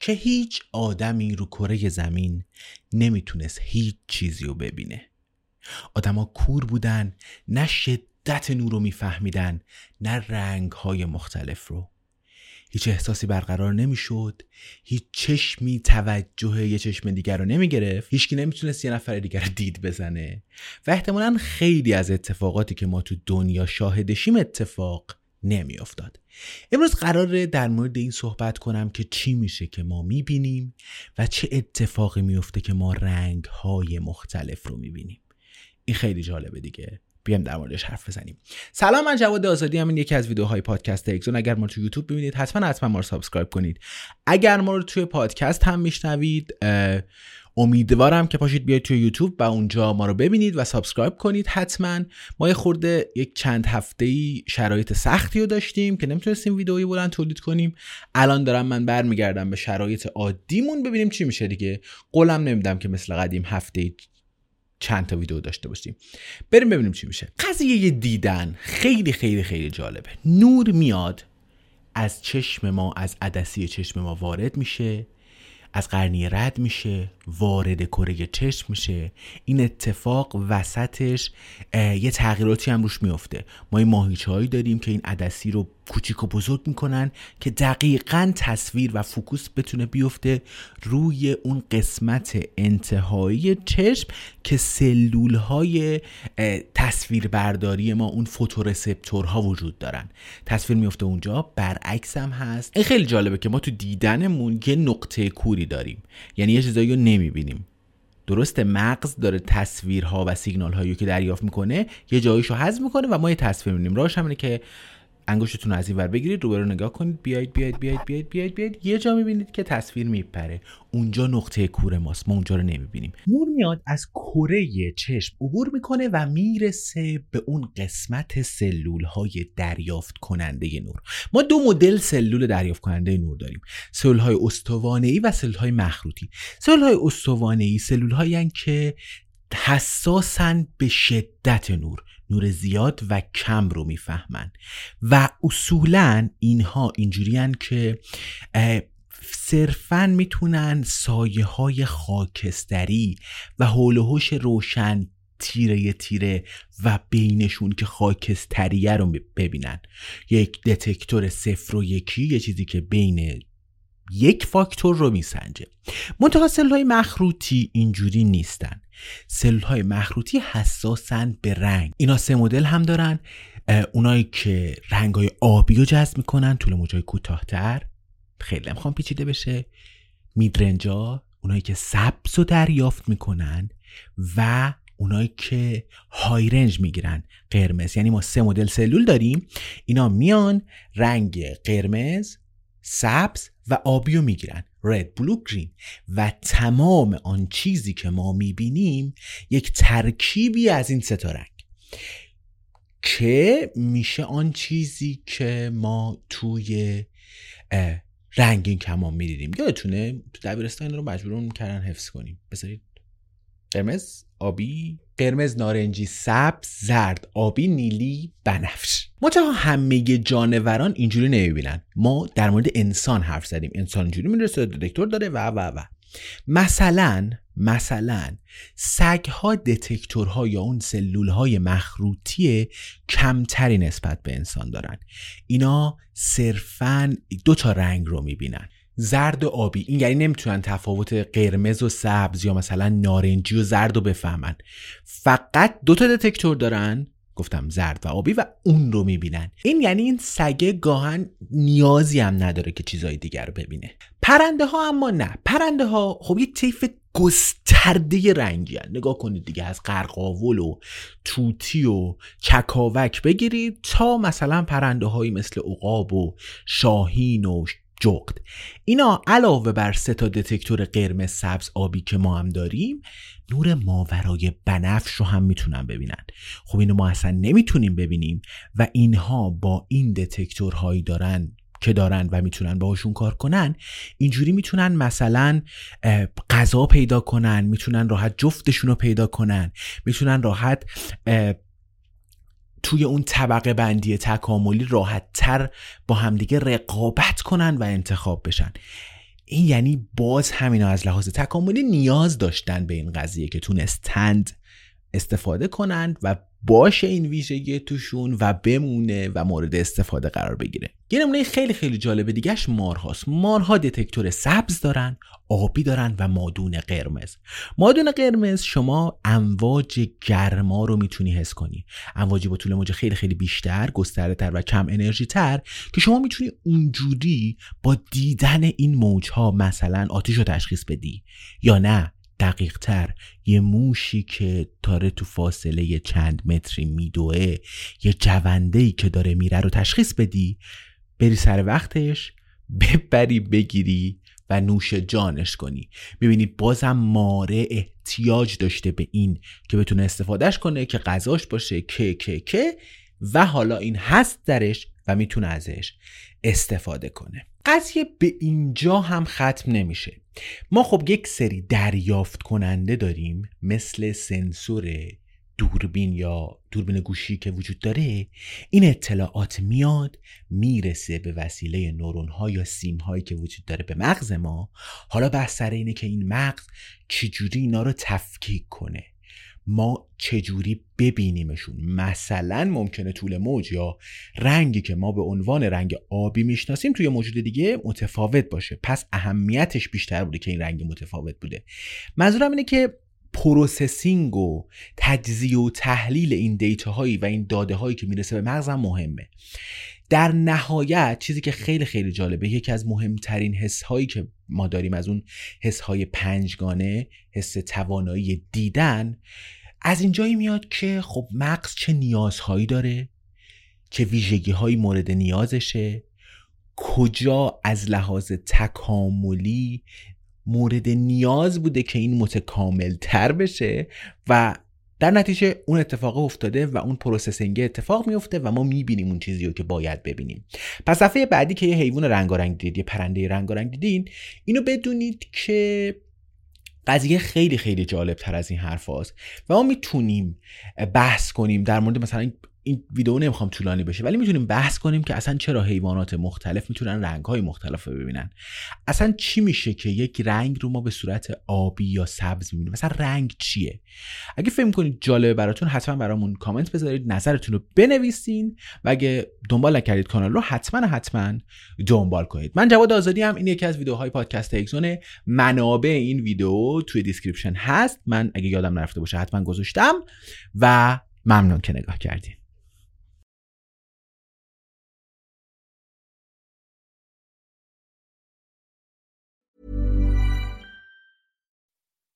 که هیچ آدمی رو کره زمین نمی‌تونست هیچ چیزی رو ببینه. آدما کور بودن نه شدت نور رو میفهمیدن نه رنگ های مختلف رو. هیچ احساسی برقرار نمی‌شد هیچ چشمی توجه یه چشم دیگر رو نمی‌گرفت. هیچکی نمی‌تونست یه نفر دیگر رو دید بزنه. و احتمالا خیلی از اتفاقاتی که ما تو دنیا شاهدشیم اتفاق نمیافتاد. امروز قراره در مورد این صحبت کنم که چی میشه که ما می‌بینیم و چه اتفاقی میفته که ما رنگ های مختلف رو می‌بینیم. این خیلی جالبه دیگه. بیام در موردش حرف بزنیم. سلام من جواد آزادی‌ام این یکی از ویدیوهای پادکست اگزون. اگر ما رو تو یوتیوب ببینید حتما حتما ما رو subscribe کنید. اگر ما رو توی پادکست هم میشنوید امیدوارم که پاشید بیاید توی یوتیوب و اونجا ما رو ببینید و subscribe کنید حتما. ما یه خورده یک چند هفته ای شرایط سختی رو داشتیم که نمی‌تونستیم ویدئویی بلند تولید کنیم. الان دارم من برمیگردم به شرایط عادیمون ببینیم چی میشه دیگه. قولم نمیدم که مثل قدیم هفته چند تا ویدیو داشته باشیم. بریم ببینیم چی میشه. قضیه دیدن خیلی خیلی خیلی جالبه. نور میاد از چشم ما از عدسی چشم ما وارد میشه. از قرنیه رد میشه وارد کره چشم میشه. این اتفاق وسطش یه تغییراتی هم روش میفته. ما این ماهیچه داریم که این عدسی رو کوچیک و بزرگ می‌کنن که دقیقا تصویر و فوکوس بتونه بیفته روی اون قسمت انتهایی چشم که سلول های تصویر برداری ما اون فوتورسپتورها وجود دارن. تصویر میفته اونجا برعکس هم هست. این خیلی جالبه که ما تو دیدنمون یه نقطه کوری داریم. یعنی یه چیزایی رو نمی‌بینیم. درسته مغز داره تصویرها و سیگنال هایی که دریافت می‌کنه یه جاییشو حذف می‌کنه و ما یه تصویر می‌بینیم. راهش همینه که انگشتتون از این ور بگیرید رو نگاه کنید بیاید بیاید بیاید بیاید بیاید بیاید یه جا می‌بینید که تصویر میپره. اونجا نقطه کور ماست. ما اونجا رو نمی‌بینیم. نور میاد از کره چشم عبور می‌کنه و می‌رسه به اون قسمت سلول های دریافت کننده نور. ما دو مدل سلول دریافت کننده نور داریم. سلول های استوانه ای و سلول های مخروطی. سلول های استوانه ای سلول هایی که حساسن به شدت نور. نور زیاد و کم رو می‌فهمن. و اصولا اینها اینجوریان که صرفا می‌تونن سایه های خاکستری و حول روشن تیره تیره و بینشون که خاکستریه رو ببینن. یک دتکتور صفر و یکی یه چیزی که بین یک فاکتور رو میسنجه. منتها سل های مخروطی اینجوری نیستن. سل های مخروطی حساسن به رنگ. اینا سه مدل هم دارن. اونایی که رنگ های آبی رو جذب می‌کنن طول موجای کوتاهتر. خیلی هم پیچیده بشه. میدرنجا اونایی که سبز رو دریافت می‌کنن و اونایی که های رنج می‌گیرن قرمز. یعنی ما سه مدل سلول داریم. اینا میان رنگ قرمز سبز و آبی رو می‌گیرن. رد بلو گرین و تمام آن چیزی که ما می‌بینیم یک ترکیبی از این ستا رنگ. که میشه آن چیزی که ما توی رنگین کمان می‌دیدیم. یادتونه تو دبیرستان رو مجبورون کردن حفظ کنیم. بذارید. قرمز آبی. قرمز نارنجی سبز زرد آبی نیلی بنفش. منتها همه جانوران اینجوری نمی‌بینن. ما در مورد انسان حرف زدیم. انسان اینجوری می‌رسه دکتر داره و و و. مثلا مثلا سگ ها دتکتورها یا اون سلول های مخروطی کمتری نسبت به انسان دارن. اینا صرفا دو تا رنگ رو می‌بینن. زرد و آبی. این یعنی نمی‌تونن تفاوت قرمز و سبز یا مثلا نارنجی و زرد رو بفهمن. فقط دو تا دتکتور دارن. گفتم زرد و آبی و اون رو می‌بینن. این یعنی این سگه گاهن نیازی هم نداره که چیزای دیگر رو ببینه. پرنده ها اما نه. پرنده ها خب یه طیف گسترده رنگی هن. نگاه کنید دیگه از قرقاول و توتی و چکاوک بگیرید تا مثلا پرنده هایی مثل عقاب و شاهین و جغد. اینا علاوه بر سه تا دتکتور قرمز سبز آبی که ما هم داریم نور ماورای بنفش رو هم می‌تونن ببینن. خب اینو ما اصلا نمی‌تونیم ببینیم و اینها با این دتکتورهایی دارن که دارن و می‌تونن باهاشون کار کنن اینجوری می‌تونن مثلا غذا پیدا کنن می‌تونن راحت جفتشون رو پیدا کنن می‌تونن راحت توی اون طبقه بندی تکاملی راحت تر با همدیگه رقابت کنن و انتخاب بشن. این یعنی باز همینا از لحاظ تکاملی نیاز داشتن به این قضیه که تونستند استفاده کنند و باشه این ویژگی توشون و بمونه و مورد استفاده قرار بگیره. یه نمونه خیلی خیلی جالب دیگهش مارهاست. مارها دتکتور سبز دارن آبی دارن و مادون قرمز. مادون قرمز شما امواج گرما رو می‌تونی حس کنی. امواجی با طول موج خیلی خیلی بیشتر گسترده تر و کم انرژی تر که شما می‌تونی اونجوری با دیدن این موج ها مثلا آتیش رو تشخیص بدی یا نه. دقیق تر یه موشی که داره تو فاصله چند متری میدوه یه جونده ای که داره میره رو تشخیص بدی بری سر وقتش ببری بگیری و نوش جانش کنی. می‌بینی بازم ماره احتیاج داشته به این که بتونه استفادهش کنه که غذاش باشه که که که و حالا این هست درش و می‌تونه ازش استفاده کنه. قضیه به اینجا هم ختم نمیشه. ما خب یک سری دریافت کننده داریم مثل سنسور دوربین یا دوربین گوشی که وجود داره. این اطلاعات میاد می‌رسه به وسیله نورون ها یا سیم هایی که وجود داره به مغز ما. حالا بحث سر اینه که این مغز چجوری اینا رو تفکیک کنه. ما چجوری ببینیمشون؟ مثلا ممکنه طول موج یا رنگی که ما به عنوان رنگ آبی می‌شناسیم توی موجود دیگه متفاوت باشه. پس اهمیتش بیشتر بوده که این رنگ متفاوت بوده. منظورم اینه که processing و تجزیه و تحلیل این data هایی و این داده هایی که می‌رسه به مغزم مهمه. در نهایت چیزی که خیلی خیلی جالبه یکی از مهمترین حس هایی که ما داریم از اون حس های پنجگانه حس توانایی دیدن از اینجایی میاد که خب مغز چه نیازهایی داره چه ویژگی هایی مورد نیازشه کجا از لحاظ تکاملی مورد نیاز بوده که این متکامل تر بشه و در نتیجه اون اتفاق افتاده و اون processing اتفاق میفته و ما می‌بینیم اون چیزی رو که باید ببینیم. پس دفعه بعدی که یه حیوان رنگارنگ دیدید یه پرنده رنگارنگ دیدین اینو بدونید که قضیه خیلی خیلی جالب تر از این حرف هاست و ما می‌تونیم بحث کنیم در مورد مثلا این ویدیو نمی‌خوام طولانی بشه ولی می‌تونیم بحث کنیم که اصلا چرا حیوانات مختلف می‌تونن رنگ های مختلف رو ببینن. اصلا چی میشه که یک رنگ رو ما به صورت آبی یا سبز می‌بینیم؟ مثلا رنگ چیه؟ اگه فکر کنید جالبه براتون حتما برامون کامنت بذارید نظرتون رو بنویسین و اگه دنبال نکردید کانال رو حتما حتما دنبال کنید. من جواد آزادی‌ام این یکی از ویدیوهای پادکست اکسون منابع این ویدیو توی description هست. من اگه یادم نرفته باشه حتما گذاشتم و ممنون که نگاه کردین.